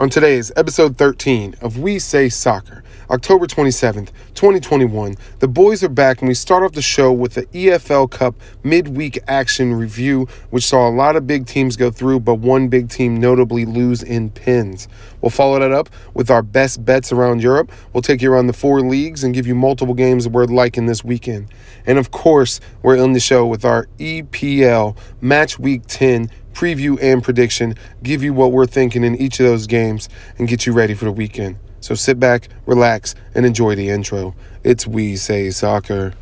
On today's episode 13 of We Say Soccer, October 27th, 2021, the boys are back and we start off the show with the EFL Cup midweek action review, which saw a lot of big teams go through, but one big team notably lose in pins. We'll follow that up with our best bets around Europe. We'll take you around the four leagues and give you multiple games we're liking this weekend. And of course, we're in the show with our EPL Match Week 10 preview and prediction, give you what we're thinking in each of those games, and get you ready for the weekend. So sit back, relax, and enjoy the intro. It's We Say Soccer.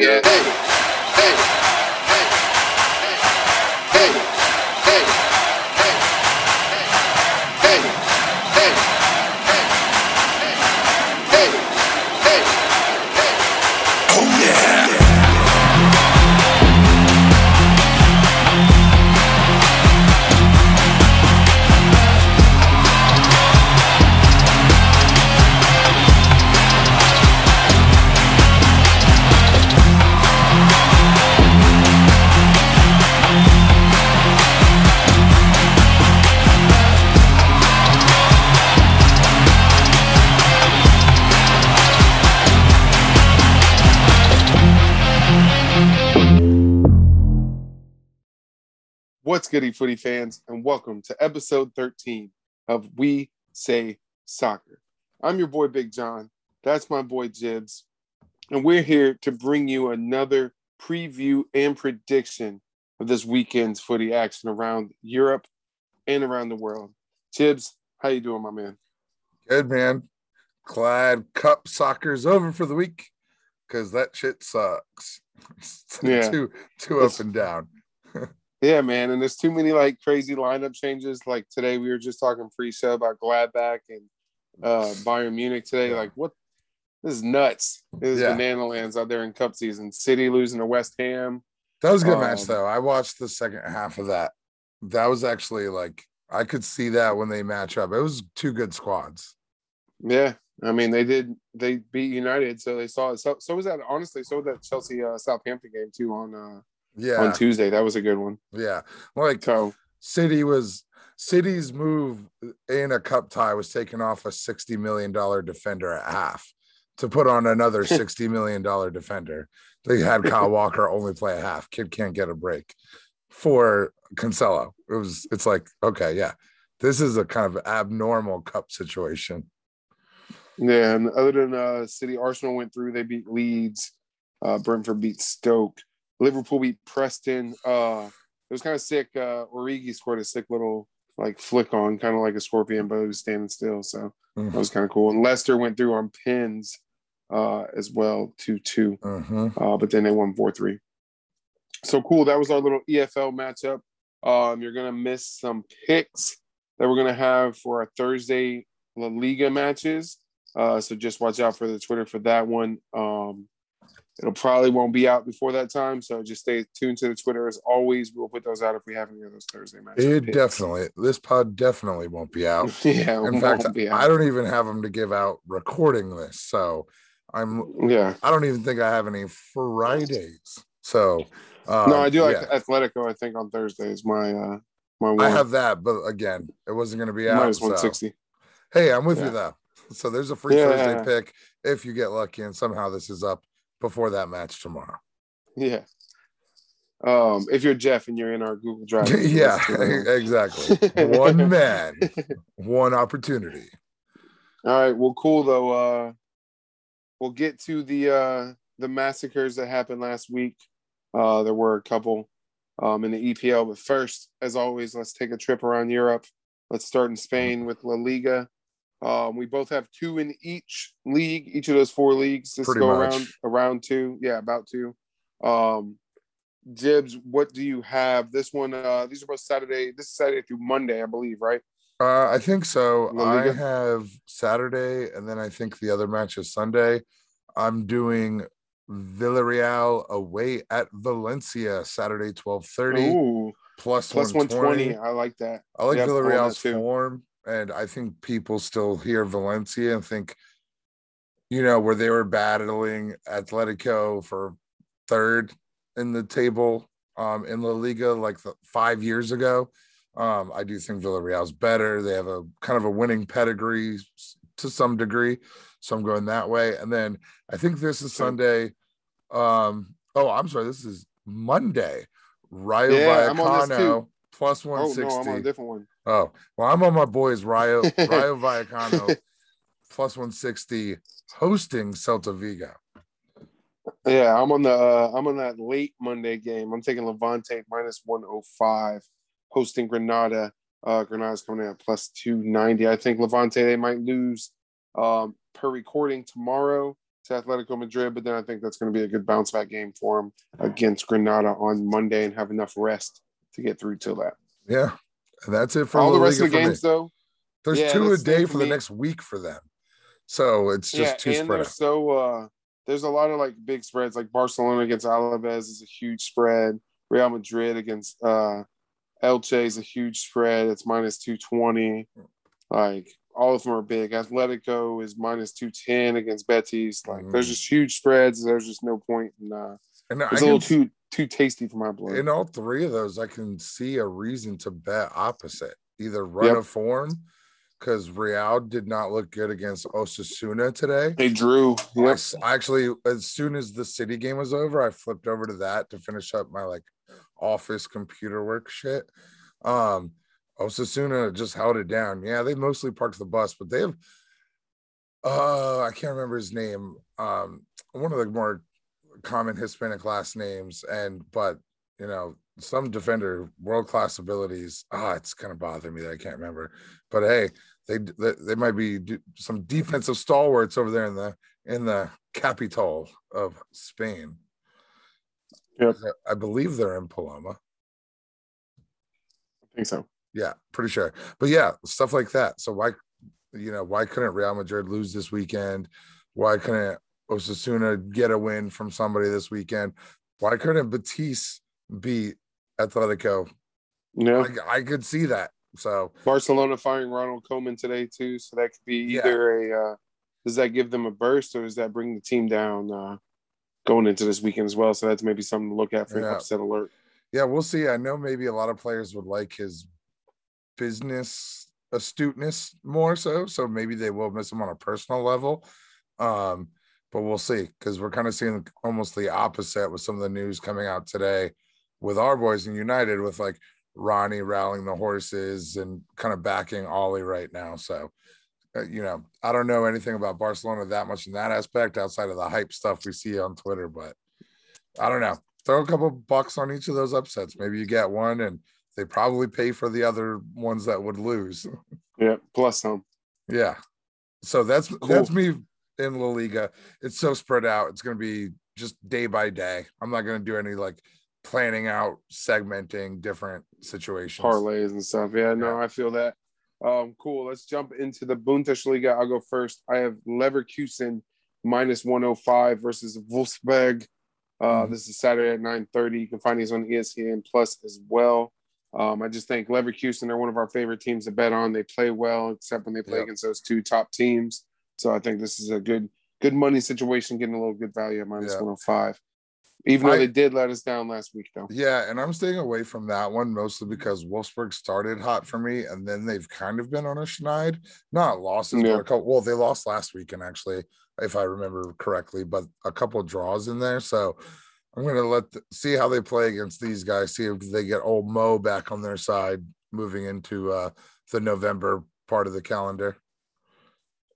Yet. Hey, hey, hey, What's goody footy fans, and welcome to episode 13 of We Say Soccer. I'm your boy Big John. That's my boy Jibs. And we're here to bring you another preview and prediction of this weekend's footy action around Europe and around the world. Jibs, how you doing, my man? Good man. Glad Cup soccer's over for the week because that shit sucks. Yeah. too too up and down. Yeah, man. And there's too many like crazy lineup changes. Like today, we were just talking pre-show about Gladbach and uh Bayern Munich today. Like, what? This is nuts. This is Yeah. banana lands out there in Cup season. City losing to West Ham. That was a good match Um, though. I watched the second half of that. That was actually like I could see that when they match up. It was two good squads. Yeah, I mean they did. They beat United, so they saw it. So, so was that honestly. So was that Chelsea uh, Southampton game too on uh, Yeah. on Tuesday. That was a good one. yeah. Like So City was City's move in a cup tie was taking off a $60 million defender at half to put on another $60 million defender. They had Kyle Walker only play a half. Kid can't get a break for Cancelo. It was it's like, okay, yeah. This is a kind of abnormal cup situation. Yeah, and other than uh, City, Arsenal went through. They beat Leeds. Uh, Brentford beat Stoke. Liverpool beat Preston. Uh, it was kind of sick. Uh, Origi scored a sick little like flick on, kind of like a scorpion, but it was standing still. So that was kind of cool. And Leicester went through on pins uh, as well, two two. Mhm. Uh, but then they won four three. So cool. That was our little EFL matchup. Um, you're gonna miss some picks that we're gonna have for our Thursday La Liga matches. Uh, so just watch out for the Twitter for that one. Um, it'll probably won't be out before that time, so just stay tuned to the Twitter as always. We'll put those out if we have any of those Thursday matches. It definitely this pod definitely won't be out. yeah. In fact. I don't even have them to give out recording this. So I'm Yeah. I don't even think I have any Fridays. So uh, no, I do like yeah. Atletico. I think on Thursday is my uh my one. I have that, but again, it wasn't going to be out. minus so- one sixty. Hey, I'm with Yeah. you though. So there's a free Yeah. Thursday pick if you get lucky, and somehow this is up before that match tomorrow. Yeah. Um, if you're Jeff and you're in our Google Drive, yeah, let's do it. exactly. One man, one opportunity. All right. Well, cool though. Uh, we'll get to the uh, the massacres that happened last week. Uh, there were a couple um, in the EPL, but first, as always, let's take a trip around Europe. Let's start in Spain with La Liga. Um, we both have two in each league, each of those four leagues. Pretty go much. around around two. Yeah, about two. Um, Jibs, what do you have? This one, uh, these are both Saturday. This is Saturday through Monday, I believe, right? Uh, I think so. I have Saturday, and then I think the other match is Sunday. I'm doing Villarreal away at Valencia Saturday, twelve thirty Ooh, plus plus one 120. twenty. I like that. I like Yep, Villarreal's too. form, and I think people still hear Valencia and think, you know, where they were battling Atletico for third in the table. um, in La Liga like the, five years ago. Um, I do think Villarreal's better. They have a kind of a winning pedigree to some degree, so I'm going that way. And then I think this is Sunday. Um, oh, I'm sorry, this is Monday. Rayo Yeah, I'm on Vallecano plus Oh 160. no, I'm on a different one. Oh, well, I'm on my boys Rio Rayo Vallecano plus 160 hosting Celta Vigo. Yeah, I'm on the uh, I'm on that late Monday game. I'm taking Levante minus 105, hosting Granada. Uh, Granada's coming in at plus 290. I think Levante they might lose um, per recording tomorrow to Atletico Madrid, but then I think that's going to be a good bounce back game for them against Granada on Monday and have enough rest to get through till that. Yeah. And that's it for All the rest Liga of the games though, There's yeah, two a day for the me. next week for them. So it's just yeah, too and spread they're out. so uh there's a lot of like big spreads like Barcelona against Alaves is a huge spread. Real Madrid against uh Elche is a huge spread. It's minus 220. Like all of them are big. Atletico is minus 210 against Betis. Like there's Mm. just huge spreads. There's just no point in uh And I it's a little can, too too tasty for my blood. in all three of those, I can see a reason to bet opposite. Either run Yep. of form, because Real did not look good against Osasuna today. They drew. I Yep. s- I actually, as soon as the city game was over, I flipped over to that to finish up my like office computer work shit. Um, Osasuna just held it down. Yeah, they mostly parked the bus, but they have uh I can't remember his name. Um, one of the more common Hispanic last names, and but you know, some defender, world class abilities. Ah, it's kind of bothering me that I can't remember. But hey, they they, they might be some defensive stalwarts over there in the in the capital of Spain. Yep. I believe they're in Pamplona. I think so. Yeah, pretty sure. But yeah, stuff like that. So why, you know, why couldn't Real Madrid lose this weekend? Why couldn't Osasuna get a win from somebody this weekend? Why couldn't Betis beat Atletico? Yeah. I, I could see that. So Barcelona firing Ronald Koeman today too, so that could be Yeah. either a. Uh, does that give them a burst, or does that bring the team down uh, going into this weekend as well? So that's maybe something to look at for Yeah. upset alert. yeah, we'll see. I know maybe a lot of players would like his business astuteness more so. So maybe they will miss him on a personal level. Um, but we'll see because we're kind of seeing almost the opposite with some of the news coming out today with our boys in United with like Ronnie rallying the horses and kind of backing Ole right now. So, uh, you know, I don't know anything about Barcelona that much in that aspect outside of the hype stuff we see on Twitter, but I don't know. Throw a couple bucks on each of those upsets. Maybe you get one and they probably pay for the other ones that would lose. Yeah, plus some. Yeah. So that's Cool. that's me in La Liga. It's so spread out. It's going to be just day by day. I'm not going to do any like planning out, segmenting different situations. parlays and stuff. Yeah, no, Yeah. I feel that. Um, cool. Let's jump into the Bundesliga. I'll go first. I have Leverkusen minus 105 versus Wolfsburg. Uh, Mhm. This is Saturday at 9:30. You can find these on ESPN Plus as well. Um, I just think Leverkusen are one of our favorite teams to bet on. They play well, except when they play Yeah. against those two top teams. So I think this is a good good money situation, getting a little good value at minus Yeah. 105. Even though I- they did let us down last week, though. Yeah, and I'm staying away from that one mostly because Wolfsburg started hot for me, and then they've kind of been on a schneid. Not losses, Yeah. but a couple. Well, they lost last weekend actually, if I remember correctly, but a couple draws in there. So I'm gonna let the, see how they play against these guys. See if they get old Mo back on their side moving into uh, the November part of the calendar.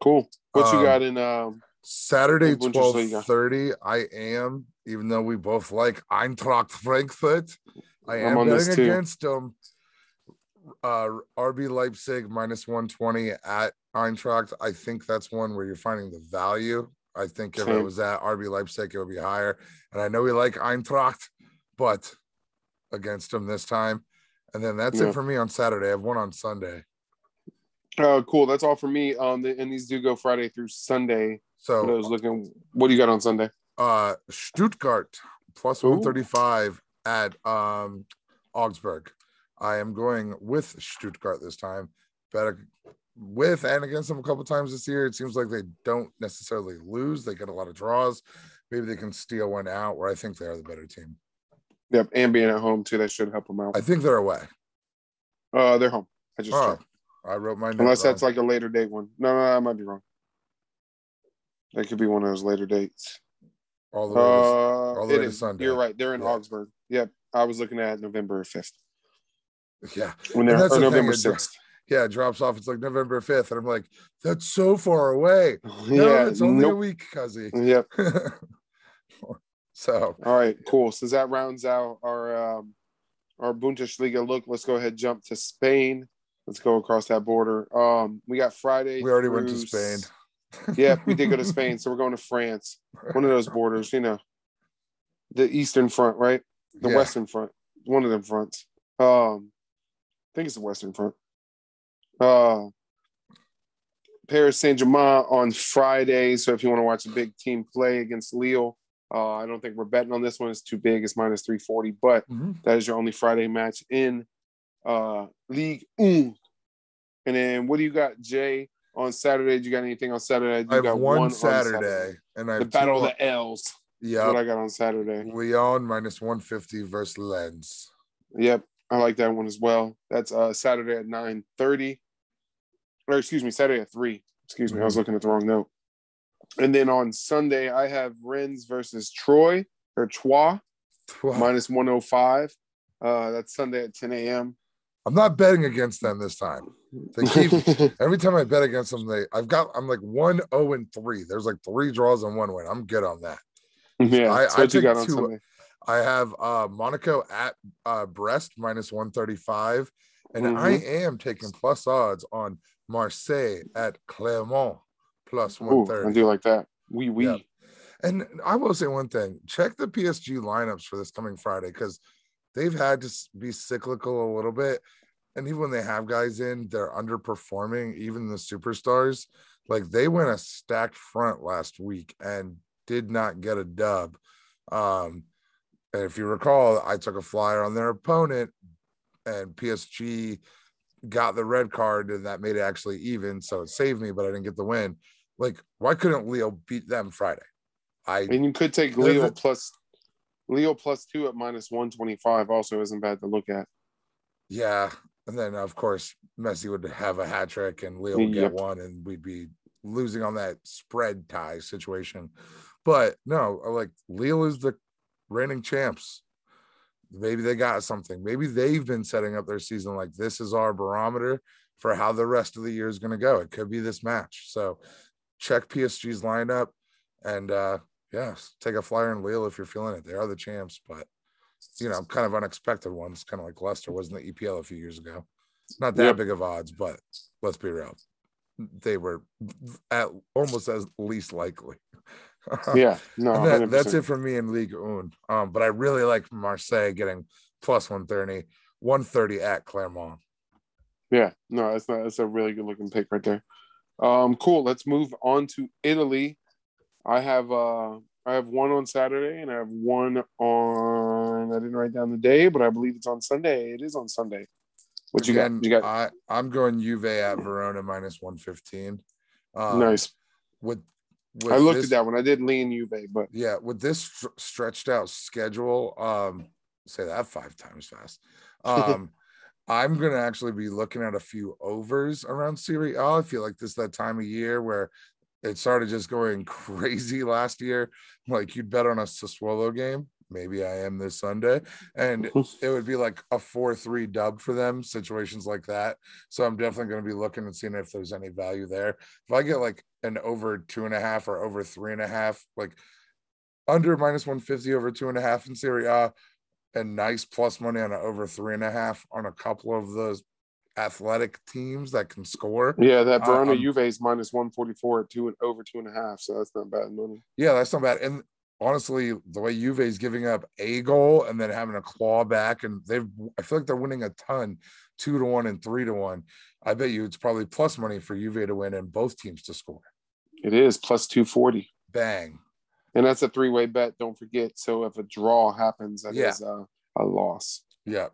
Cool. What you Um, got in um, Saturday, twelve thirty. I am, even though we both like Eintracht Frankfurt. I am betting against them. Uh, RB Leipzig minus one twenty at Eintracht. I think that's one where you're finding the value. I think if it was at RB Leipzig, it would be higher. And I know we like Eintracht, but against them this time. And then that's Yeah. it for me on Saturday. I have one on Sunday. Uh, cool. That's all for me. Um, the, and these do go Friday through Sunday. What I So was looking. What do you got on Sunday? uh Stuttgart plus Ooh. 135 at um Augsburg. I am going with Stuttgart this time. Better with and against them a couple times this year. It seems like they don't necessarily lose. They get a lot of draws. Maybe they can steal one out where I think they are the better team. Yep, and being at home too, that should help them out. I think they're away. Uh, they're home. I just Oh, checked. I wrote my Unless wrong. that's like a later date one. No, no, I might be wrong. That could be one of those later dates. all the Uh, way. to- all the way to is. Sunday. You're right. They're in Yeah. Augsburg. Yep. I was looking at November 5th. yeah, When they're or the thing, November 6th. yeah. It drops off. It's like November fifth, and I'm like, that's so far away. No, yeah. it's only a week, cuzzy. Yep. so All right, cool. Since that rounds out our um, our Bundesliga look, let's go ahead and jump to Spain. Let's go across that border. Um, we got Friday. we already went to Spain. yeah, we did go to Spain, so we're going to France. One of those borders, you know, the Eastern Front, right? The Yeah. Western Front, one of them fronts. Um, I think it's the Western Front. Uh, Paris Saint Germain on Friday. So if you want to watch a big team play against Lille, uh, I don't think we're betting on this one. It's too big. It's minus 340, but Mhm. that is your only Friday match in uh, Ligue One. And then what do you got, Jay, on Saturday? Do you got anything on Saturday? I have got one on Saturday, and I The Battle of the L's. Yeah, what I got on Saturday. Lyon minus one fifty versus Lens. Yep, I like that one as well. That's uh Saturday at nine thirty, or excuse me, Saturday at three. Excuse me, I was Mhm. looking at the wrong note. And then on Sunday, I have Rennes versus Troy or Troyes minus one hundred five. Uh, that's Sunday at ten a.m. I'm not betting against them this time. They keep every time I bet against them, they I've got I'm like one zero and three. There's like three draws and one win. I'm good on that. yeah, I- I you took two- I have uh Monaco at uh Brest minus 135, and I Mhm. am taking plus odds on Marseille at Clermont plus Ooh, 130. I do like that. We we Yeah. And I will say one thing: check the PSG lineups for this coming Friday because they've had to be cyclical a little bit. And even when they have guys in, they're underperforming. Even the superstars, like they went a stacked front last week and did not get a dub. Um, and if you recall, I took a flyer on their opponent, and PSG got the red card, and that made it actually even. So it saved me, but I didn't get the win. Like, why couldn't Lille beat them Friday? I and you could take Lille plus Lille plus two at minus one twenty five. Also, isn't bad to look at. yeah, and then of course Messi would have a hat trick and Lille would get one, and we'd be losing on that spread tie situation. But no, like Lille is the reigning champs. Maybe they got something. Maybe they've been setting up their season like this is our barometer for how the rest of the year is going to go. It could be this match. So check PSG's lineup and uh yeah, take a flyer and wheel if you're feeling it. They are the champs, but you know, kind of unexpected ones, kind of like Leicester was in the EPL a few years ago. Not that Yep. big of odds, but let's be real. They were at almost as least likely. Yeah, no, that- that's it for me in Ligue One. Um, but I really like Marseille getting plus 130, 130 at Clermont. Yeah, no, that's not that's a really good looking pick right there. Um, cool. Let's move on to Italy. I have uh I have one on Saturday and I have one on I didn't write down the day, but I believe it's on Sunday. It is on Sunday. What you got? You got I, I'm going Juve at Verona minus 115. Um, nice. With, with I looked this- at that one. I did lean Juve, but yeah with this str- stretched out schedule um say that five times fast um i'm gonna actually be looking at a few overs around Serie A. I feel like this is that time of year where it started just going crazy last year. Like you'd bet on a Sassuolo game maybe i am this sunday and it would be like a 4-3 dub for them situations like that. So i'm definitely going to be looking and seeing if there's any value there. If i get like an over two and a half or over three and a half like under minus 150 over two and a half in Serie A and nice plus money on a over three and a half on a couple of those athletic teams that can score yeah, that Uh, Verona um, Juve is minus one forty four at two and over two and a half. So that's not bad money. Yeah, that's not bad. And honestly, the way Juve is giving up a goal and then having a claw back, and they've I feel like they're winning a ton, two to one and three to one. I bet you it's probably plus money for Juve to win and both teams to score. It is plus two forty. Bang. And that's a three way bet, don't forget. So if a draw happens, that is Yeah. a, a loss. Yeah.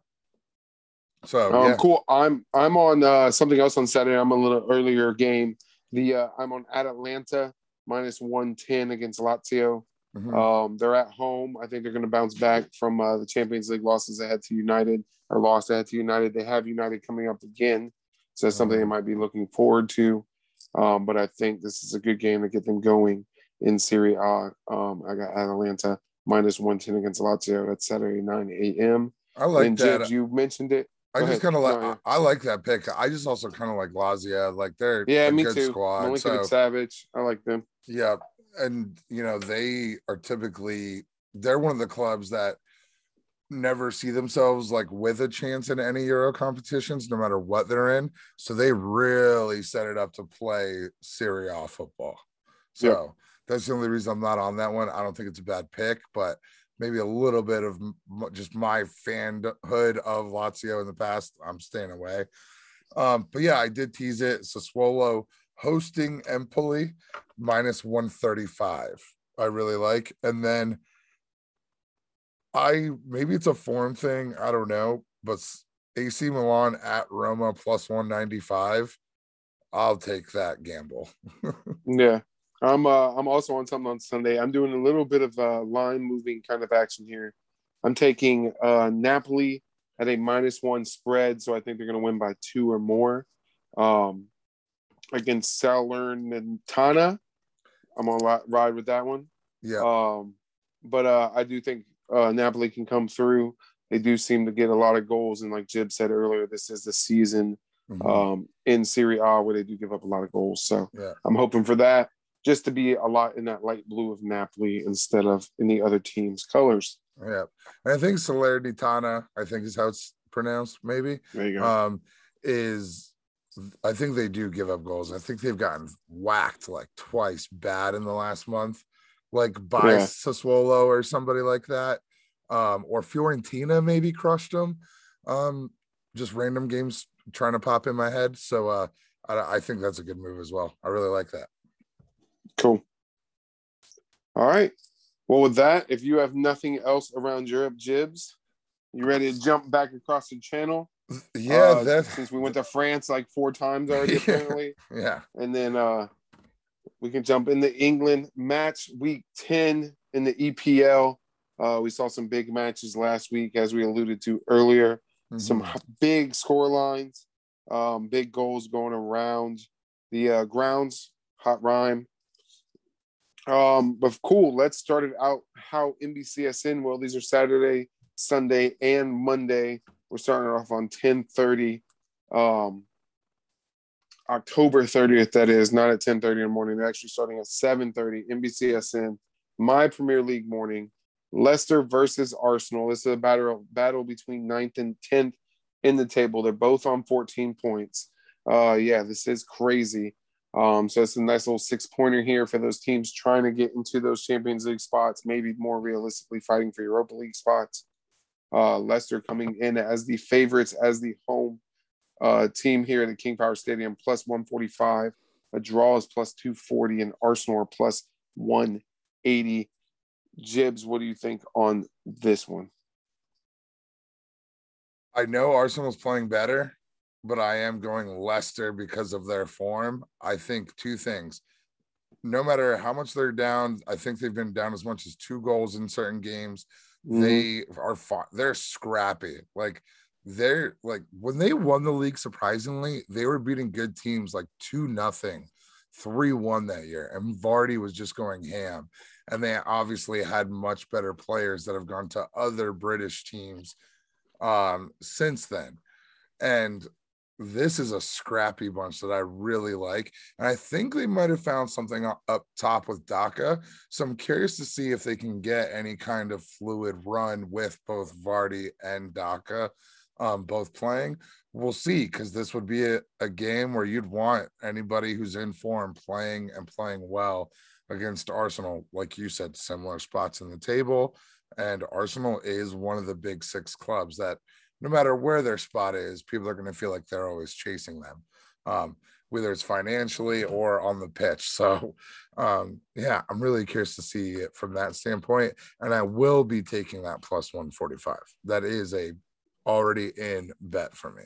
So Um, yeah. cool. I'm I'm on uh, something else on Saturday. I'm a little earlier game. The uh, I'm on at Atalanta minus one ten against Lazio. Mhm. Um, they're at home. I think they're going to bounce back from uh, the Champions League losses they had to United or lost they had to United. They have United coming up again, so that's something they might be looking forward to. Um, but I think this is a good game to get them going in Serie A. Um, I got Atalanta minus one ten against Lazio. That's Saturday nine a.m. I like and that. You mentioned it. I Go just kind of like No. I I like that pick. I just also kind of like Lazio. Like they're Yeah, me good too. squad. Milinkovic So Savic. I like them. yeah, and you know they are typically they're one of the clubs that never see themselves like with a chance in any Euro competitions, no matter what they're in. So they really set it up to play Serie A football. So Yep. that's the only reason I'm not on that one. I don't think it's a bad pick, but maybe a little bit of just my fanhood of Lazio in the past. I'm staying away. Um, but yeah, I did tease it. Sassuolo hosting Empoli minus 135. I really like. And then I maybe it's a form thing. I don't know, but AC Milan at Roma plus 195. I'll take that gamble. Yeah. I'm uh I'm also on something on Sunday. I'm doing a little bit of uh line moving kind of action here. I'm taking uh Napoli at a minus one spread, so I think they're gonna win by two or more. Um against Salernitana. I'm gonna li- ride with that one. yeah. Um but uh I do think uh Napoli can come through. They do seem to get a lot of goals, and like Jib said earlier, this is the season Mhm. um, in Serie A where they do give up a lot of goals. So Yeah. I'm hoping for that just to be a lot in that light blue of Napoli instead of in the other team's colors. yeah. I think Salernitana, I think is how it's pronounced, maybe. There you go. um, is I think they do give up goals. I think they've gotten whacked like twice bad in the last month, like by Yeah. Sassuolo or somebody like that. Um, or Fiorentina maybe crushed them. Um, just random games trying to pop in my head. So uh, I, I think that's a good move as well. I really like that. Cool. All right. Well, with that, if you have nothing else around Europe, Jibs, you ready to jump back across the channel? Yeah, Uh, that since we went to France like four times already, Yeah. apparently. yeah. and then uh we can jump into England match week 10 in the EPL. Uh, we saw some big matches last week, as we alluded to earlier. Some Mhm. h- big score lines, um, big goals going around the uh, grounds. Hot rhyme. Um, but cool. Let's start it out. How NBCSN? Well, these are Saturday, Sunday, and Monday. We're starting off on 10:30. Um, October 30th, that is, not at 10:30 in the morning. They're actually starting at 7:30. NBCSN, my Premier League morning. Leicester versus Arsenal. This is a battle battle between 9th and 10th in the table. They're both on 14 points. Uh, yeah, this is crazy. Um, so it's a nice little six pointer here for those teams trying to get into those Champions League spots, maybe more realistically fighting for Europa League spots. Uh, Leicester coming in as the favorites, as the home uh, team here at the King Power Stadium, plus 145. A draw is plus 240, and Arsenal plus 180. Jibs, what do you think on this one? I know Arsenal's playing better, but I am going Leicester because of their form. I think two things. No matter how much they're down, I think they've been down as much as two goals in certain games. Mm-hmm. They are fought, they're scrappy. Like they're like when they won the league, surprisingly, they were beating good teams like two nothing, three one that year, and Vardy was just going ham. And they obviously had much better players that have gone to other British teams um since then. And this is a scrappy bunch that I really like. And I think they might have found something up top with Daka. So I'm curious to see if they can get any kind of fluid run with both Vardy and Daka um, both playing. We'll see, because this would be a, a game where you'd want anybody who's in form playing and playing well against Arsenal. Like you said, similar spots in the table. And Arsenal is one of the big six clubs that no matter where their spot is, people are going to feel like they're always chasing them, um, whether it's financially or on the pitch. So, um, yeah, I'm really curious to see it from that standpoint. And I will be taking that plus 145. That is a already in bet for me.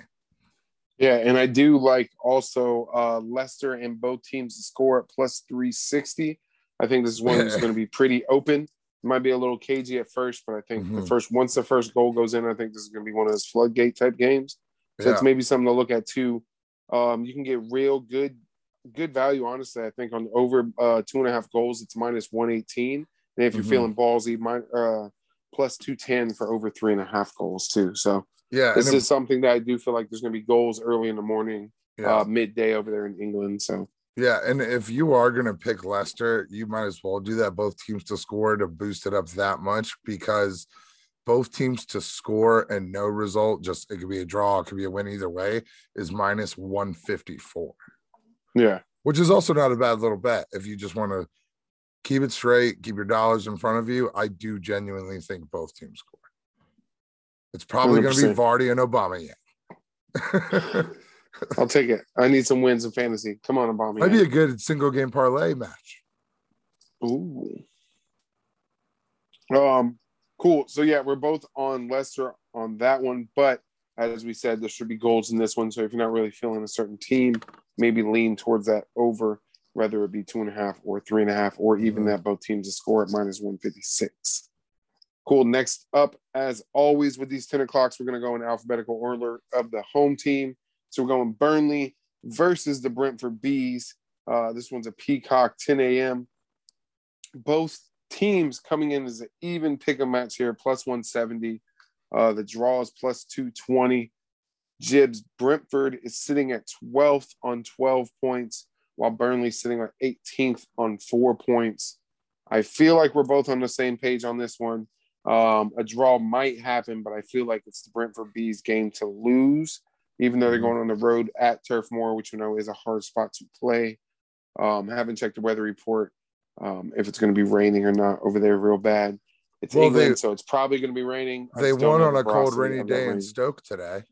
Yeah, and I do like also uh, Leicester and both teams to score at plus 360. I think this one is going to be pretty open. Might be a little cagey at first, but I think the Mhm. first once the first goal goes in, I think this is going to be one of those floodgate type games. So it's maybe something to look at too. Um, you can get real good, good value. Honestly, I think on over uh, two and a half goals, it's minus one eighteen, and if you're Mhm. feeling ballsy, min- uh, plus two ten for over three and a half goals too. So Yeah, this is something that I do feel like there's going to be goals early in the morning, yeah. uh, midday over there in England. So Yeah, and if you are going to pick Leicester, you might as well do that. Both teams to score to boost it up that much because both teams to score and no result, just it could be a draw, it could be a win either way, is minus 154, yeah, which is also not a bad little bet if you just want to keep it straight, keep your dollars in front of you. I do genuinely think both teams score. It's probably going to be Vardy and Obama. Yeah. I'll take it. I need some wins in fantasy. Come on, Obama. Might be a good single game parlay match. Ooh. Um, cool. So yeah, we're both on Leicester on that one, but as we said, there should be goals in this one. So if you're not really feeling a certain team, maybe lean towards that over, whether it be two and a half or three and a half, or even Mhm. that both teams to score at minus 156. Cool. Next up, as always with these 10 o'clocks, we're going to go in alphabetical order of the home team. So we're going Burnley versus the Brentford Bees. Uh, this one's a Peacock 10 a.m. Both teams coming in as an even pick a match here, plus 170. Uh, the draw is plus 220. Jibs Brentford is sitting at 12th on 12 points, while Burnley sitting on 18th on four points. I feel like we're both on the same page on this one. Um, a draw might happen, but I feel like it's the Brentford Bees game to lose, even though they're Mhm. going on the road at Turf Moor, which you know is a hard spot to play. Um, haven't checked the weather report um, if it's going to be raining or not over there real bad. It's Well, England, they- so it's probably going to be raining. I They won on a cold, rainy that day in. Stoke today.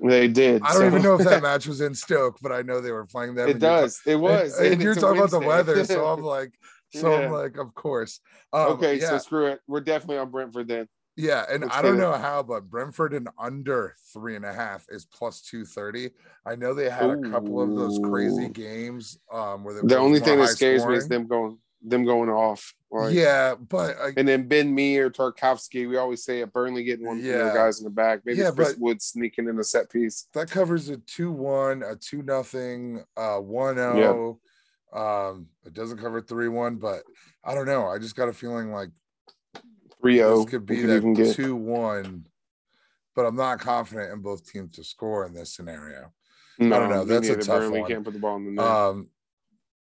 They did. I don't so- even know if that match was in Stoke, but I know they were playing them. it and does. It was. And, and you're talking about the weather, so I'm like, so Yeah. I'm like, of course. Um, okay, yeah, so screw it. We're definitely on Brentford then. Yeah, and let's I don't know how, but Brentford and under three and a half is plus two thirty. I know they had a couple of those crazy games. Um, where they The only thing that scares me is them going them going off. Like, yeah, but uh, And then Ben Mee or Tarkowski, we always say at Burnley getting one of the guys in the back. Maybe Yeah, Chris Wood sneaking in a set piece. that covers a two one, a two nothing, uh one zero. Um, it doesn't cover three one, but I don't know. I just got a feeling like 3 0. this could be even that get. two one, but I'm not confident in both teams to score in this scenario. No, don't know. That's a tough Burnley one. can't put the ball in the net. Um,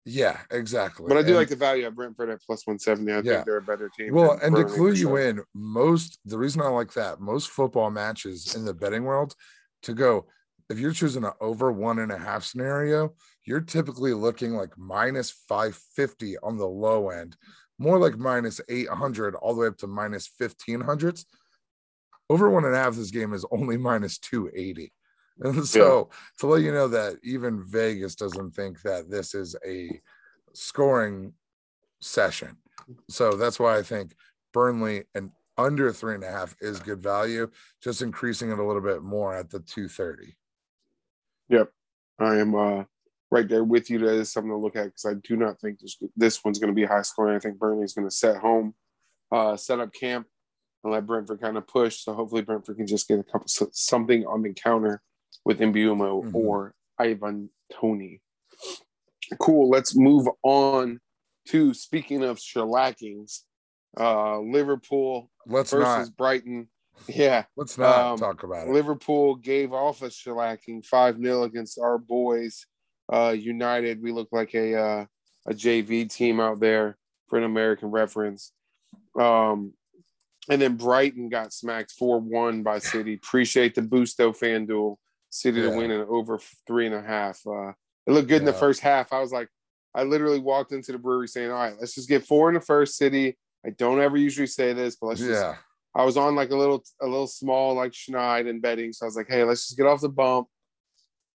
yeah, exactly. but I do And- like the value of Brentford at plus 170. I Yeah. think they're a better team. Well, and to clue you in, most the reason I like that most football matches in the betting world to go if you're choosing an over one and a half scenario, you're typically looking like minus 550 on the low end, more like minus 800 all the way up to minus 1500s. Over one and a half, this game is only minus 280. And so to let you know that even Vegas doesn't think that this is a scoring session. So that's why I think Burnley and under three and a half is good value, just increasing it a little bit more at the 230. Yep. I am uh, right there with you. That is something to look at because I do not think this, this one's going to be high scoring. I think Burnley's going to set home, uh, set up camp, and let Brentford kind of push. So hopefully Brentford can just get a couple something on the counter with Mbeumo Mhm. or Ivan Toney. Cool. Let's move on to speaking of shellackings, uh, Liverpool Let's versus not Brighton. Yeah. let's not um, talk about it. Liverpool gave off a shellacking 5 0 against our boys. Uh, United, we look like a uh, a JV team out there for an American reference. Um, and then Brighton got smacked 4 1 by City. Appreciate the Boosto FanDuel. City Yeah. to win in over three and a half. Uh, it looked good in the first half. I was like, I literally walked into the brewery saying, All right, let's just get four in the first City. I don't ever usually say this, but let's just yeah. I was on like a little a little small like Schneid and betting. So I was like, hey, let's just get off the bump,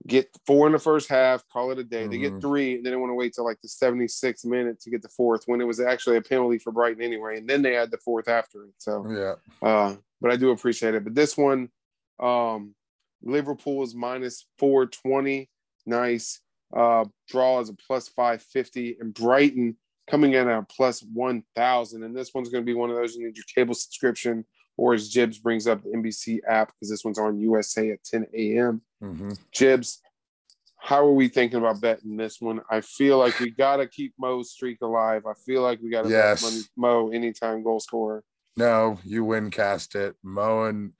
get four in the first half, call it a day. They get Mhm. three, and then they want to wait till like the 76th minute to get the fourth when it was actually a penalty for Brighton anyway. And then they had the fourth after it. So Yeah. uh, but I do appreciate it. But this one, um, Liverpool is minus 420. Nice. Uh, draw is a plus 550. And Brighton coming in at plus 1,000. And this one's going to be one of those you need your cable subscription, or as Jibs brings up the NBC app because this one's on USA at 10 a.m. Mhm. Jibs, how are we thinking about betting this one? I feel like we got to keep Mo's streak alive. I feel like we got to Yes. bet Mo anytime goal scorer. No, you win cast it. Mo and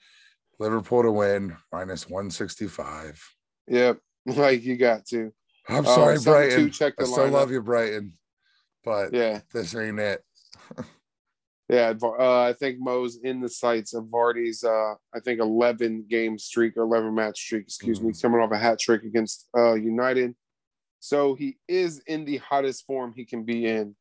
Liverpool to win minus 165. Yep, like you got to. I'm Uh, sorry, to Brighton. I still lineup. love you, Brighton, but Yeah, this ain't it. yeah. Uh, I think Mo's in the sights of Vardy's. Uh, I think 11 game streak or 11 match streak. Excuse me, coming off a hat trick against uh, United. So he is in the hottest form he can be in.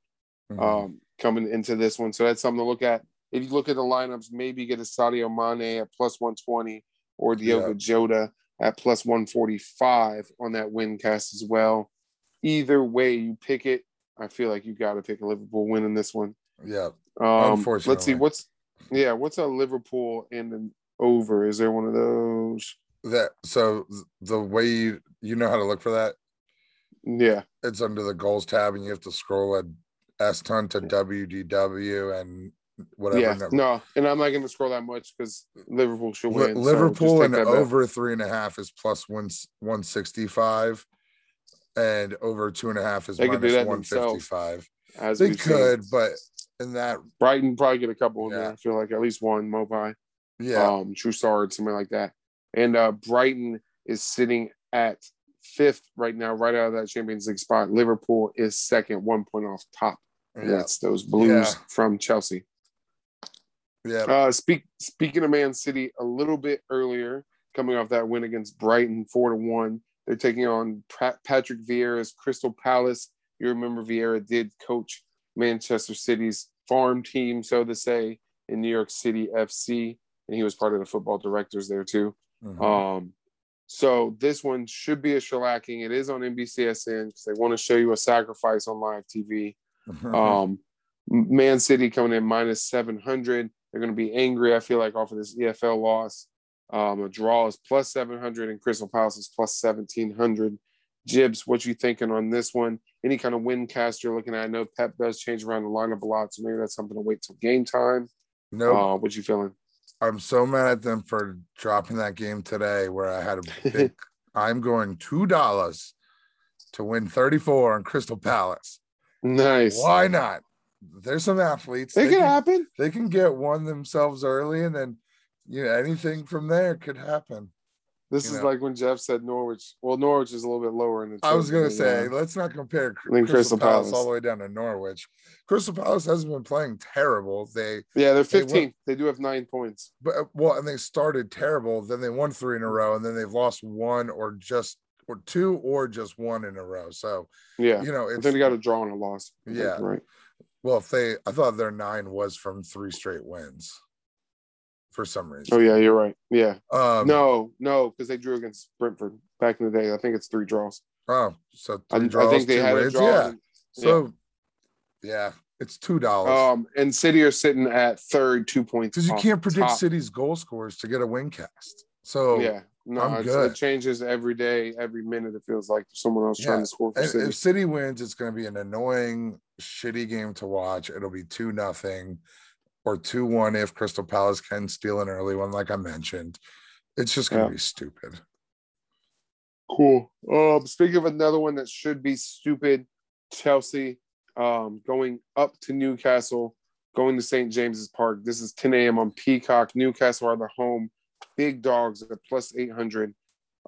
Mhm. um, coming into this one. So that's something to look at. If you look at the lineups, maybe get a Sadio Mane at plus 120 or Diogo Jota at plus 145 on that win cast as well. Either way you pick it, I feel like you got to pick a Liverpool win in this one. Yeah. Um, let's see what's yeah, what's a Liverpool and an over? Is there one of those? That so the way you you know how to look for that, Yeah, it's under the goals tab, and you have to scroll a S ton to WDW and whatever. yeah, number. no, and I'm not going to scroll that much because Liverpool should win. so Liverpool take and that bet. over three and a half is plus one one sixty five, and over two and a half is They minus one themselves, as They seen. could, but in that, Brighton probably get a couple in Yeah. there. I feel like at least one Maupay, yeah, um, Trossard, something like that. And uh, Brighton is sitting at fifth right now, right out of that Champions League spot. Liverpool is second, one point off top. Yeah, That's those Blues Yeah. from Chelsea. yeah. Uh, speak speaking of Man City, a little bit earlier, coming off that win against Brighton, four to one. They're taking on Pat- Patrick Vieira's Crystal Palace. You remember Vieira did coach Manchester City's farm team, so to say, in New York City FC, and he was part of the football directors there too. Mhm. Um, so this one should be a shellacking. It is on NBCSN because they want to show you a sacrifice on live TV. Mhm. Um, Man City coming in minus 700. They're going to be angry, I feel like, off of this EFL loss. Um, a draw is plus 700 and Crystal Palace is plus 1700. Jibs, what you thinking on this one? Any kind of win cast you're looking at? I know Pep does change around the lineup a lot, so maybe that's something to wait till game time. nope. Uh, what you feeling? I'm so mad at them for dropping that game today where I had a big I'm going two dollars to win 34 on Crystal Palace. Nice. Why not? There's some athletes. It they can can, happen. they can get one themselves early and then you know anything from there could happen. This you is know. like when Jeff said Norwich. Well, Norwich is a little bit lower in the. I was gonna say, yeah. let's not compare Crystal, Crystal Palace, Palace. all the way down to Norwich. Crystal Palace hasn't been playing terrible. They yeah, they're They won- They do have nine points. but uh, well, and they started terrible. Then they won three in a row, and then they've lost one or just or two or just one in a row. So Yeah, you know, I it's think they got a draw and a loss. I think, Yeah. right. well, if they, I thought their nine was from three straight wins for some reason. Oh yeah, you're right. Yeah, Um, no, no, because they drew against Brentford back in the day. I think it's three draws. Oh, so I, three I draws, think they had wins. a draw. Yeah. and- So, yeah, it's two dollars Um, and City are sitting at third, two points. because you can't predict top. City's goal scores to get a win cast. So, Yeah, no, it changes every day, every minute. It feels like someone else trying to score for and City. if City wins, it's going to be an annoying, shitty game to watch. It'll be two nothing or two one if Crystal Palace can steal an early one, like I mentioned. It's just going to Yeah. be stupid. Cool. Um, speaking of another one that should be stupid, Chelsea um, going up to Newcastle, going to St. James's Park. This is 10 a.m. on Peacock. Newcastle are the home big dogs at plus 800.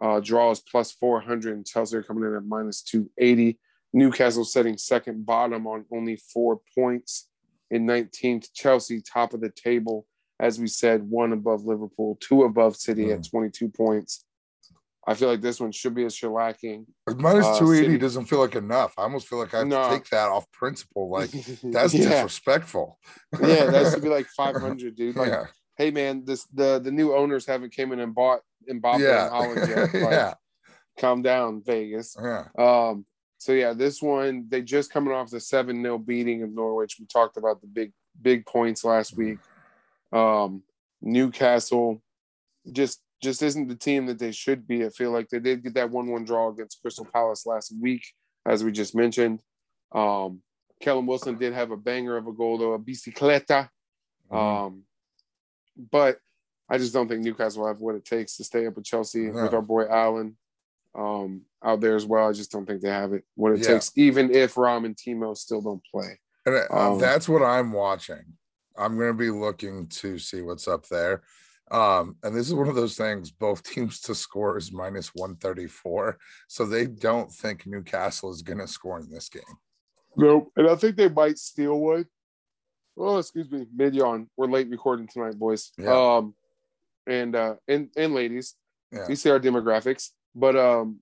Uh, draws plus 400. And Chelsea are coming in at minus 280. Newcastle setting second bottom on only four points in 19th. Chelsea top of the table, as we said, one above Liverpool, two above City at 22 points. I feel like this one should be a shellacking. Minus Uh, 280 City- doesn't feel like enough. I almost feel like I have No. to take that off principle. Like, that's yeah, disrespectful. yeah, that should be like 500, dude. Like, yeah. hey man, this the the new owners haven't came in and bought Mbappe Yeah. and Haaland yet. Like, yeah. calm down, Vegas. Yeah. Um, so yeah, this one they just coming off the seven 0 beating of Norwich. We talked about the big big points last week. Um, Newcastle just just isn't the team that they should be. I feel like they did get that one one draw against Crystal Palace last week, as we just mentioned. Um, Callum Wilson did have a banger of a goal, though, a bicicleta. Mhm. Um, but I just don't think Newcastle have what it takes to stay up with Chelsea No. with our boy Allen um, out there as well. I just don't think they have it what it Yeah. takes, even if Rom and Timo still don't play. And uh, Um, that's what I'm watching. I'm going to be looking to see what's up there. Um, and this is one of those things, both teams to score is minus 134. So they don't think Newcastle is going to score in this game. Nope. And I think they might steal one. Oh, excuse me, mid yawn. We're late recording tonight, boys. Yeah. Um, and uh, and and ladies, Yeah. you see our demographics, but um,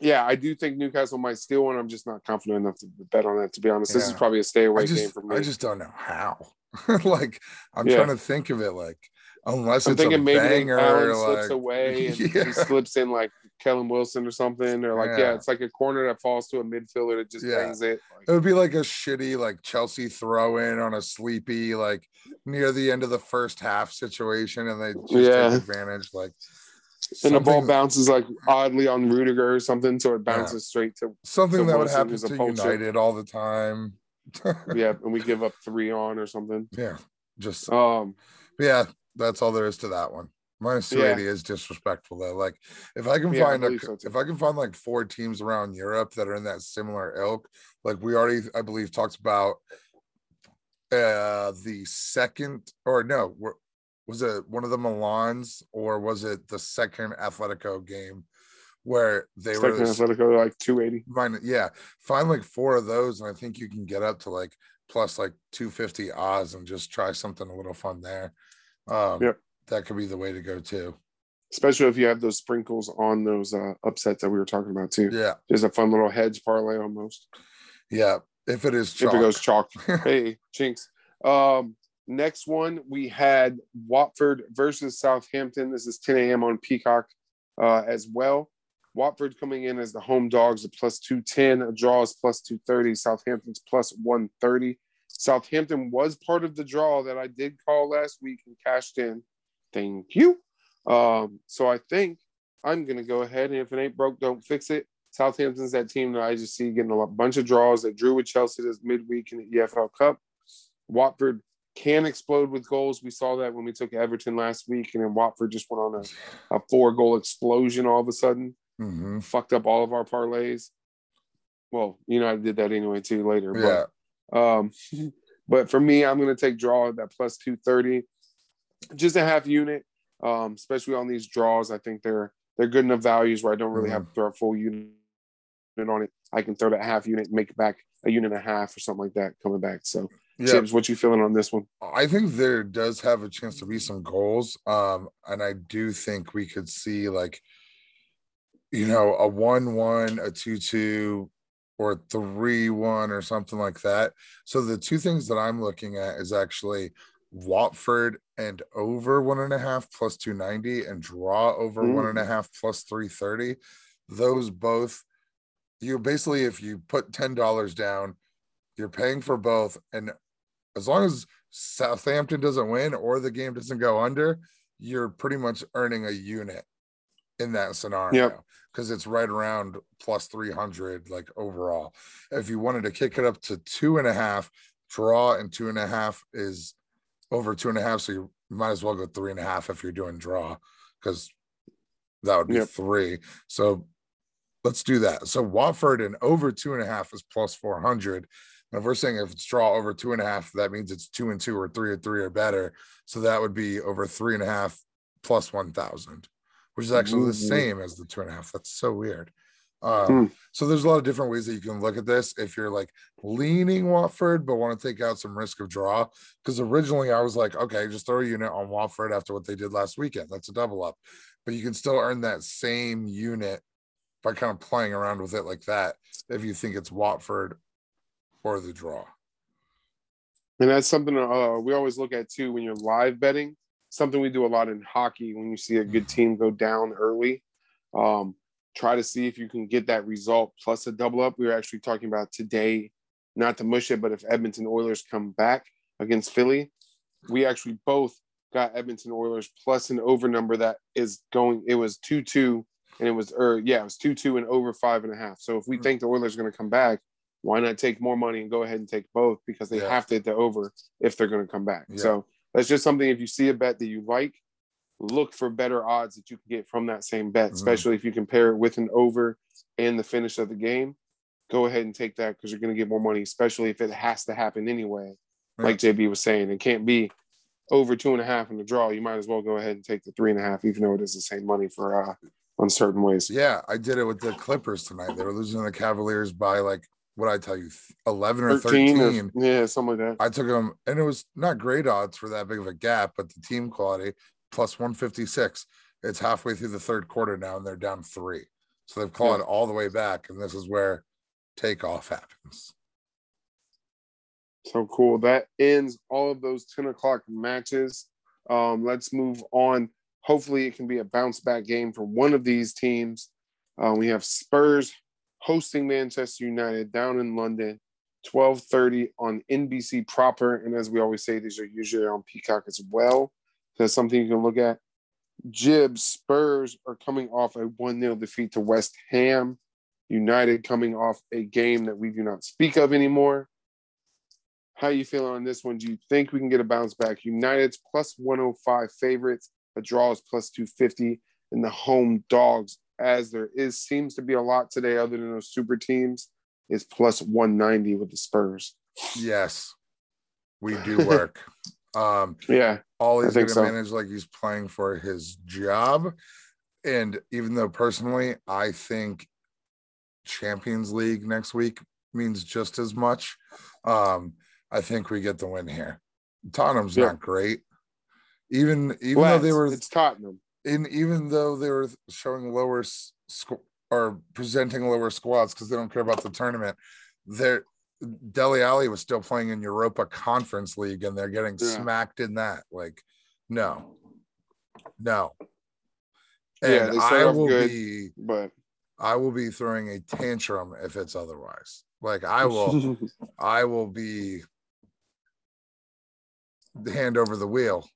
yeah, I do think Newcastle might steal one. I'm just not confident enough to bet on that. To be honest, this is probably a stay away game for me. I just don't know how. like, I'm Yeah. trying to think of it like, unless I'm it's thinking a maybe banger, Allen slips away and Yeah. he slips in like Callum Wilson or something, or like yeah. Yeah. it's like a corner that falls to a midfielder that just Yeah. bangs it. Like, it would be like a shitty like Chelsea throw in on a sleepy like near the end of the first half situation, and they just Yeah. take advantage. Like, and the ball bounces like oddly on Rudiger or something, so it bounces straight to something to that would happen to. United all the time. yeah, and we give up three on or something. yeah, just Um, yeah, that's all there is to that one. Minus two eighty is disrespectful though. Like if I can Yeah, find a, so, if I can find like four teams around Europe that are in that similar ilk, like we already I believe talked about uh the second or no, were- was it one of the Milans or was it the second Atletico game where they were second Atletico like two eighty. Mine, yeah. Find like four of those, and I think you can get up to like plus like 250 odds and just try something a little fun there. Um, Yep. That could be the way to go too. Especially if you have those sprinkles on those uh, upsets that we were talking about too. Yeah. Just a fun little hedge parlay almost. Yeah. If it is chalk. If it goes chalk. hey, chinks. Um, next one we had Watford versus Southampton. This is 10 a.m. on Peacock uh, as well. Watford coming in as the home dogs at plus 210. A draw is plus 230. Southampton's plus 130. Southampton was part of the draw that I did call last week and cashed in. Thank you. Um, so I think I'm going to go ahead and if it ain't broke, don't fix it. Southampton's that team that I just see getting a bunch of draws that drew with Chelsea this midweek in the EFL Cup. Watford can explode with goals. We saw that when we took Everton last week, and then Watford just went on a, a four goal explosion all of a sudden, hmm fucked up all of our parlays. Well, you know, I did that anyway too later. Yeah. But um, but for me, I'm going to take draw at that plus 230, just a half unit. Um, especially on these draws, I think they're they're good enough values where I don't really have to throw a full unit on it. I can throw that half unit, and make back a unit and a half or something like that coming back. So, Yeah. Chips, what you feeling on this one? I think there does have a chance to be some goals. Um, and I do think we could see like, you know, a one-one, a two-two, or three-one, or something like that. So the two things that I'm looking at is actually Watford and over one and a half plus 290 and draw over one and a half plus 330. Those both, you basically, if you put $10 down, you're paying for both. And as long as Southampton doesn't win or the game doesn't go under, you're pretty much earning a unit in that scenario because it's right around plus 300 like overall. If you wanted to kick it up to two and a half, draw and two and a half is over two and a half. So you might as well go three and a half if you're doing draw because that would be Yep. three. So let's do that. So Watford and over two and a half is plus 400. And if we're saying if it's draw over two and a half, that means it's two and two or three or three or better. So that would be over three and a half plus 1,000, which is actually the Mhm. same as the two and a half. That's so weird. Um, Hmm. So there's a lot of different ways that you can look at this. If you're like leaning Watford, but want to take out some risk of draw, because originally I was like, okay, just throw a unit on Watford after what they did last weekend. That's a double up, but you can still earn that same unit by kind of playing around with it like that. If you think it's Watford or the draw. And that's something uh, we always look at too when you're live betting. Something we do a lot in hockey when you see a good team go down early. Um, try to see if you can get that result plus a double up. We were actually talking about today, not to mush it, but if Edmonton Oilers come back against Philly, we actually both got Edmonton Oilers plus an over number that is going. It was two two, and it was or yeah, it was two two and over five and a half. So if we think the Oilers are going to come back, why not take more money and go ahead and take both because they Yeah. have to hit the over if they're going to come back. Yeah. So that's just something. If you see a bet that you like, look for better odds that you can get from that same bet, Mhm. especially if you compare it with an over and the finish of the game. Go ahead and take that because you're going to get more money, especially if it has to happen anyway. Like JB was saying, it can't be over two and a half in the draw. You might as well go ahead and take the three and a half, even though it is the same money for uh on certain ways. Yeah, I did it with the Clippers tonight. They were losing to the Cavaliers by like what I tell you, eleven or 13 thirteen. or yeah, something like that. I took them, and it was not great odds for that big of a gap, but the team quality plus 156. It's halfway through the third quarter now, and they're down three. So they've clawed Yeah. all the way back, and this is where takeoff happens. So cool. That ends all of those 10 o'clock matches. Um, let's move on. Hopefully, it can be a bounce back game for one of these teams. Uh, we have Spurs hosting Manchester United down in London, 12:30 on NBC proper. And as we always say, these are usually on Peacock as well. That's something you can look at. Jibs Spurs are coming off a 1-0 defeat to West Ham. United coming off a game that we do not speak of anymore. How are you feeling on this one? Do you think we can get a bounce back? United's plus 105 favorites. a draw is plus 250, and the home dogs, as there is seems to be a lot today, other than those super teams, is plus 190 with the Spurs. Yes, we do work. um, Yeah, all he's going to so. manage like he's playing for his job. And even though personally, I think Champions League next week means just as much, um, I think we get the win here. Tottenham's Yeah. not great. Even even though they were it's Tottenham. In even though they were showing lower s- squ- or presenting lower squads because they don't care about the tournament, they're Dele Alli was still playing in Europa Conference League and they're getting Yeah. smacked in that. Like, no, no. Yeah, And they I will good. be But I will be throwing a tantrum if it's otherwise. Like I will I will be hand over the wheel.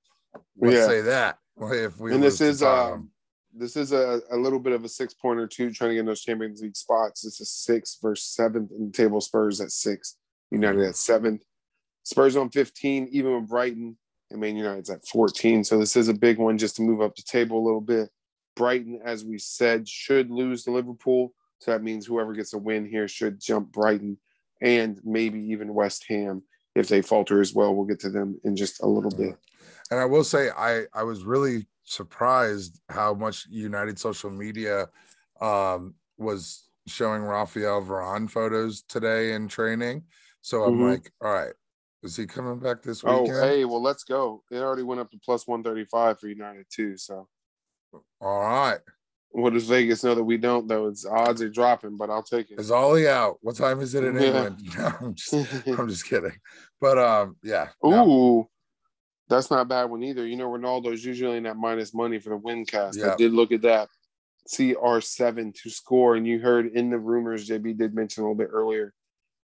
Let's Yeah. say that. If we And this is, um, this is a, a little bit of a six pointer too, trying to get those Champions League spots. This is six versus seventh in the table. Spurs at six, United at seventh. Spurs on 15, even with Brighton, and Man United's at 14. So this is a big one just to move up the table a little bit. Brighton, as we said, should lose to Liverpool. So that means whoever gets a win here should jump Brighton and maybe even West Ham if they falter as well. We'll get to them in just a little bit. And I will say, I I was really surprised how much United social media um, was showing Rafael Varane photos today in training. So I'm Mhm. like, all right, is he coming back this Oh, weekend? hey, well, let's go. It already went up to plus 135 for United, too. So, All right, what does Vegas know that we don't, though? It's odds are dropping, but I'll take it. is Ole out? What time is it in Yeah. England? No, I'm just, I'm just kidding. But um, yeah, no, Ooh, that's not a bad one either. You know, Ronaldo's usually in that minus money for the win cast. I did look at that. CR7 to score. And you heard in the rumors, JB did mention a little bit earlier,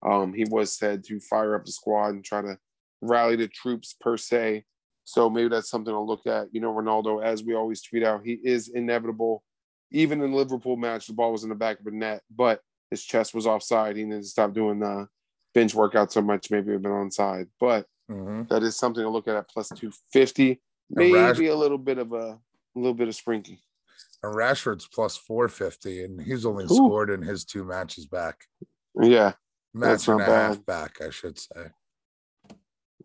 um, he was said to fire up the squad and try to rally the troops per se. So maybe that's something to look at. You know, Ronaldo, as we always tweet out, he is inevitable. Even in the Liverpool match, the ball was in the back of the net, but his chest was offside. He needed to stop doing the bench workout so much, maybe have been onside. But mhm. that is something to look at at plus 250. And Rash- Maybe a little bit of a, a little bit of sprinky. and Rashford's plus 450, and he's only Ooh. scored in his two matches back. Yeah, Match That's and not a half bad. back, I should say.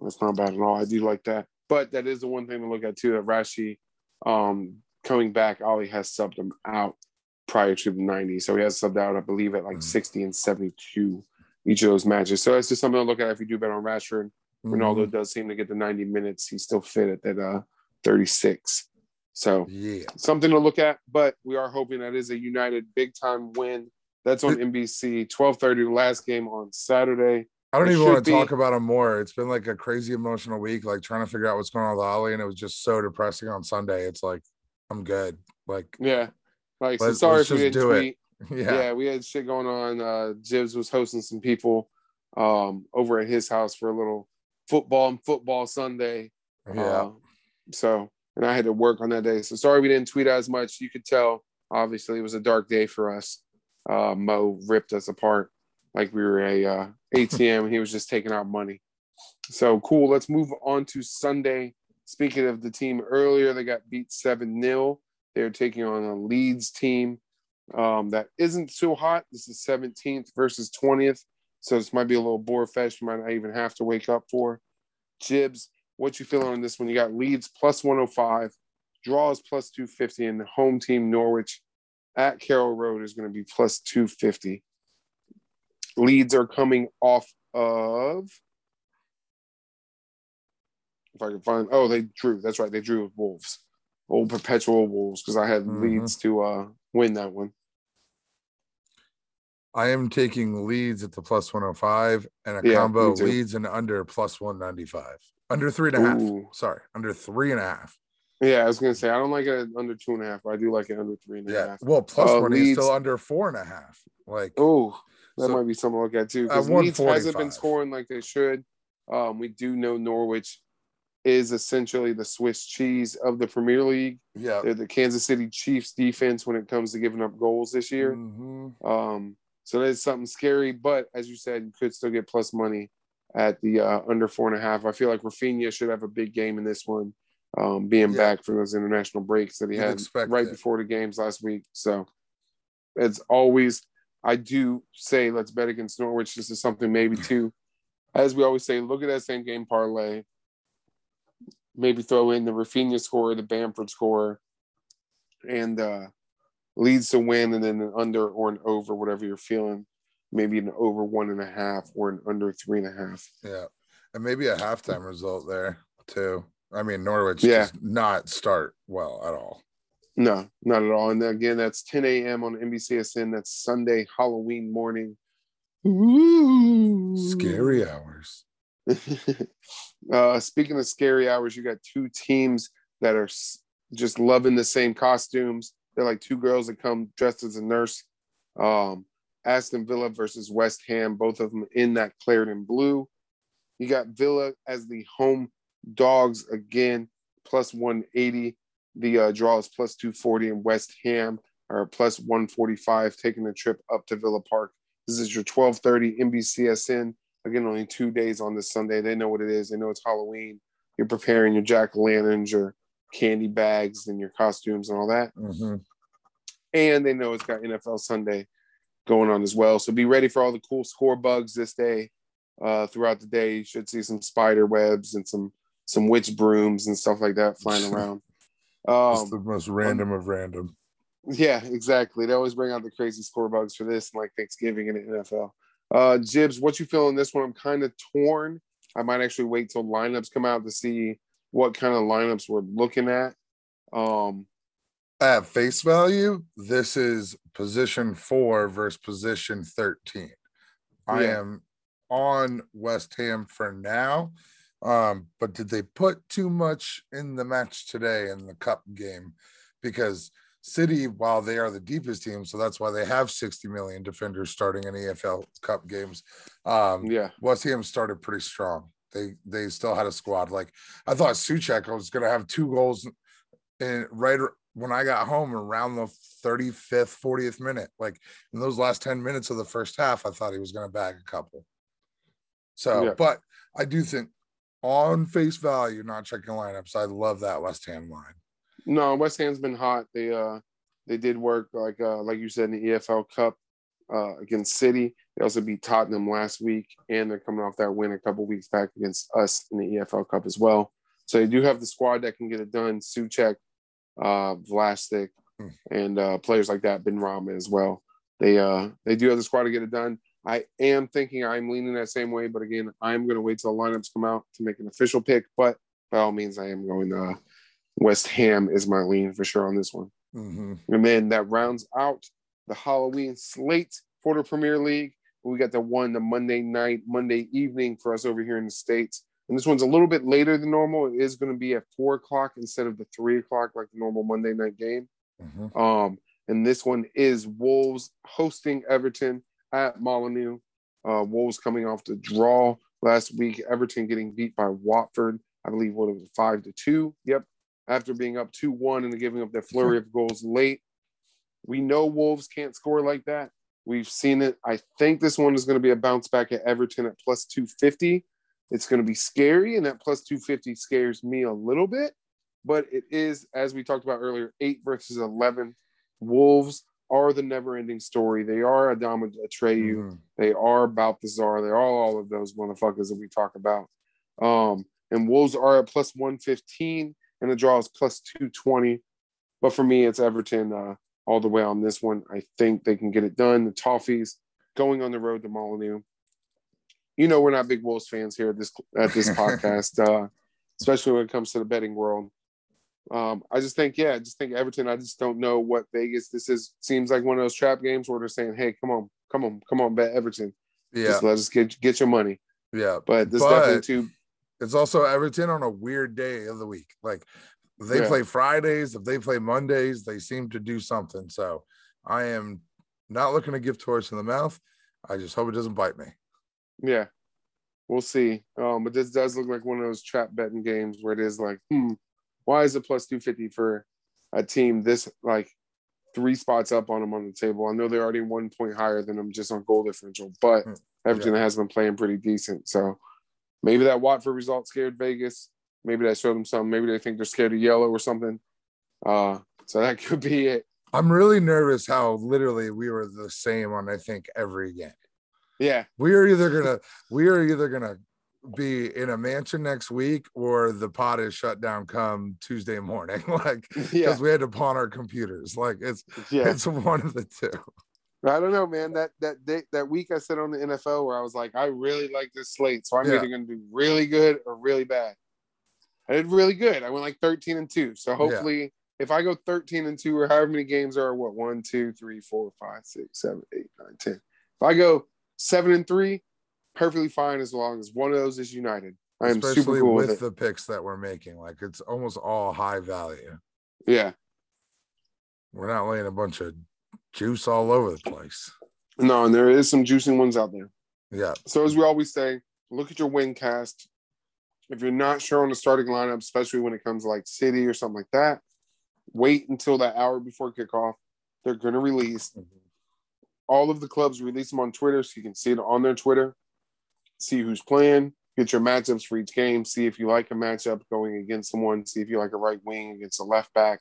that's not bad at all. I do like that. But that is the one thing to look at too. That Rashi um, coming back, Ole has subbed him out prior to the 90. So he has subbed out, I believe, at like Mhm. 60 and 72 each of those matches. So that's just something to look at if you do bet on Rashford. Ronaldo Mhm. does seem to get the 90 minutes. He's still fit at that uh, 36. So Yeah. something to look at, but we are hoping that is a United big time win. That's on NBC, 12:30, the last game on Saturday. I don't It even want to talk about him more. It's been like a crazy emotional week, like trying to figure out what's going on with Ole, and it was just so depressing on Sunday. It's like I'm good. Like, Yeah. Like, so sorry if we didn't do it. tweet. yeah, Yeah. we had shit going on. Uh Jibs was hosting some people um over at his house for a little football and football Sunday. yeah. Uh, so and I had to work on that day. So sorry we didn't tweet as much. You could tell obviously it was a dark day for us. Uh Mo ripped us apart. like we were a uh, ATM and he was just taking out money. So cool. Let's move on to Sunday. Speaking of the team earlier, they got beat 7 0. They're taking on a Leeds team um, that isn't so hot. This is 17th versus 20th. So this might be a little bore fest. You might not even have to wake up for. Jibs, what you feeling on this one? You got Leeds plus 105, draws plus 250, and the home team Norwich at Carrow Road is going to be plus 250. Leeds are coming off of. If I can find, oh, they drew. That's right, they drew with Wolves, old perpetual Wolves, because I had Mhm. Leeds to uh, win that one. I am taking Leeds at the plus 105 and a Yeah, combo Leeds and under plus 195. Under three and a half. Ooh. Sorry, under three and a half. Yeah, I was gonna say I don't like it under two and a half, but I do like it under three and a half. Yeah. Well, plus Uh, money is still under four and a half. Like, Oh, that So- might be something to look at too. Because Leeds hasn't been scoring like they should. Um, we do know Norwich is essentially the Swiss cheese of the Premier League. yeah. They're the Kansas City Chiefs defense when it comes to giving up goals this year. Mhm. Um, so that's something scary. But as you said, you could still get plus money at the uh, under four and a half. I feel like Rafinha should have a big game in this one, um, being Yeah. back for those international breaks that he You'd had right it. before the games last week. So it's always, I do say let's bet against Norwich. This is something maybe too, as we always say, look at that same game parlay. Maybe throw in the Rafinha score, the Bamford score, and uh, Leeds to win, and then an under or an over, whatever you're feeling. Maybe an over one and a half or an under three and a half. Yeah. And maybe a halftime result there too. I mean, Norwich Yeah. does not start well at all. No, not at all. And again, that's 10 a.m. on NBCSN. That's Sunday, Halloween morning. Ooh. Scary hours. uh, speaking of scary hours, you got two teams that are s- just loving the same costumes. They're like two girls that come dressed as a nurse. Um, Aston Villa versus West Ham, both of them in that claret and blue. You got Villa as the home dogs again, plus 180. The uh, draw is plus 240, and West Ham are plus 145, taking the trip up to Villa Park. This is your 1230 NBCSN again only two days on this sunday they know what it is they know it's halloween you're preparing your jack-o'-lanterns your candy bags and your costumes and all that Mhm. And they know it's got nfl sunday going on as well so be ready for all the cool score bugs this day uh, throughout the day you should see some spider webs and some some witch brooms and stuff like that flying around It's um, the most random of random. yeah, exactly. They always bring out the crazy score bugs for this, like Thanksgiving in the NFL. Uh, Jibs, what you feeling this one? I'm kind of torn. I might actually wait till lineups come out to see what kind of lineups we're looking at. Um, At face value, this is position four versus position 13. I am on West Ham for now. Um, but did they put too much in the match today in the cup game? Because City, while they are the deepest team, so that's why they have 60 million defenders starting in EFL Cup games. Um, yeah, West Ham started pretty strong. They they still had a squad. Like I thought Souček was gonna have two goals in right when I got home around the 35th, 40th minute. Like in those last 10 minutes of the first half, I thought he was gonna bag a couple. So, Yeah. but I do think on face value, not checking lineups, I love that West Ham line. no, West Ham's been hot. They uh, they did work like uh, like you said in the EFL Cup uh, against City. They also beat Tottenham last week, and they're coming off that win a couple weeks back against us in the EFL Cup as well. So they do have the squad that can get it done. Souček, uh, Vlašić, Hmm. and uh, players like that, Benrahma as well. They uh, they do have the squad to get it done. I am thinking I'm leaning that same way, but again, I'm going to wait till the lineups come out to make an official pick. But by all means, I am going. Uh, West Ham is my lean for sure on this one. Mhm. And then that rounds out the Halloween slate for the Premier League. We got the one the Monday night, Monday evening for us over here in the States. And this one's a little bit later than normal. It is going to be at four o'clock instead of the three o'clock like the normal Monday night game. Mhm. Um, and this one is Wolves hosting Everton at Molyneux. Uh, Wolves coming off the draw last week. Everton getting beat by Watford. I believe what it was five to two. Yep. After being up two one and giving up their flurry of goals late. We know Wolves can't score like that. We've seen it. I think this one is going to be a bounce back at Everton at plus 250. It's going to be scary, and that plus 250 scares me a little bit, but it is, as we talked about earlier, eight versus 11. Wolves are the never ending story. They are Adama Atreyu. Mhm. They are Balthazar. They are all of those motherfuckers that we talk about. Um, and Wolves are at plus 115, and the draw is plus 220. But for me, it's Everton uh, all the way on this one. I think they can get it done. The Toffees going on the road to Molyneux. You know, we're not big Wolves fans here at this at this podcast, uh, especially when it comes to the betting world. Um, I just think, yeah, I just think Everton. I just don't know what Vegas. This is seems like one of those trap games where they're saying, "Hey, come on, come on, come on, bet Everton. Yeah, Just let us get get your money." yeah. But this But- definitely too. It's also Everton on a weird day of the week. Like they Yeah. play Fridays, if they play Mondays, they seem to do something. So I am not looking to give Taurus in the mouth. I just hope it doesn't bite me. Yeah, we'll see. Um, but this does look like one of those trap betting games where it is like, hmm, why is it plus two fifty for a team this like three spots up on them on the table? I know they're already one point higher than them just on goal differential, but Hmm, Everton has been playing pretty decent. So maybe that Watford result scared Vegas. Maybe that showed them something. Maybe they think they're scared of yellow or something. Uh, so that could be it. I'm really nervous how literally we were the same on I think every game. Yeah, We are either gonna we are either gonna be in a mansion next week or the pot is shut down come Tuesday morning. like because yeah, we had to pawn our computers. Like it's yeah. it's one of the two. I don't know, man. That that day, that week I said on the NFL where I was like, I really like this slate, so I'm Yeah. either going to do really good or really bad. I did really good. I went like 13 and two. So hopefully, if I go 13 and two or however many games are, what one, two, three, four, five, six, seven, eight, nine, ten. If I go seven and three, perfectly fine as long as one of those is United. I am Especially super cool with, with the picks that we're making. Like it's almost all high value. yeah. We're not laying a bunch of juice all over the place. No, and there is some juicing ones out there. Yeah. So as we always say, look at your win cast. If you're not sure on the starting lineup, especially when it comes to like City or something like that, wait until that hour before kickoff. They're going to release mm-hmm. All of the clubs. Release them on Twitter, so you can see it on their Twitter. See who's playing. Get your matchups for each game. See if you like a matchup going against someone. See if you like a right wing against a left back.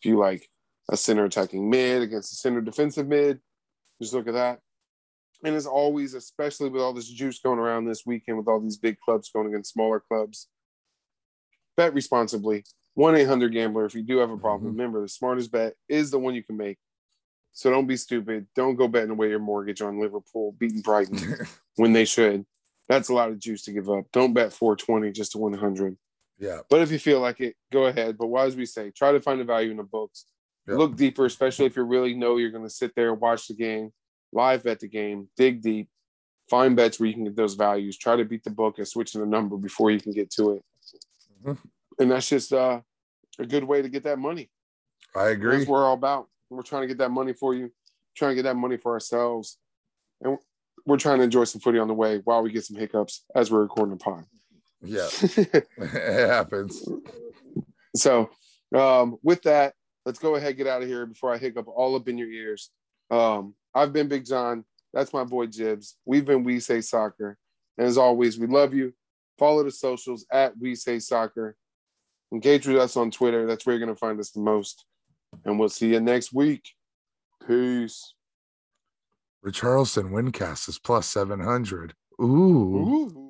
If you like a center attacking mid against a center defensive mid, just look at that. And as always, especially with all this juice going around this weekend, with all these big clubs going against smaller clubs, bet responsibly. 1 800 Gambler. If you do have a problem, Mhm. remember the smartest bet is the one you can make. So don't be stupid. Don't go betting away your mortgage on Liverpool beating Brighton when they should. That's a lot of juice to give up. Don't bet 420 just to 100. yeah. But if you feel like it, go ahead. But why, as we say, try to find the value in the books. Yeah. Look deeper, especially if you really know you're going to sit there and watch the game, live bet the game, dig deep, find bets where you can get those values. Try to beat the book and switch the number before you can get to it. Mhm. And that's just uh, a good way to get that money. I agree. That's what we're all about. We're trying to get that money for you, trying to get that money for ourselves. And we're trying to enjoy some footy on the way while we get some hiccups as we're recording the pod. Yeah. it happens. So, um, with that, let's go ahead and get out of here before I hiccup all up in your ears. Um, I've been Big John. That's my boy Jibs. We've been We Say Soccer. And as always, we love you. Follow the socials at We Say Soccer. Engage with us on Twitter. That's where you're going to find us the most. And we'll see you next week. Peace. Richarlison WinCast is plus 700. Ooh. Ooh.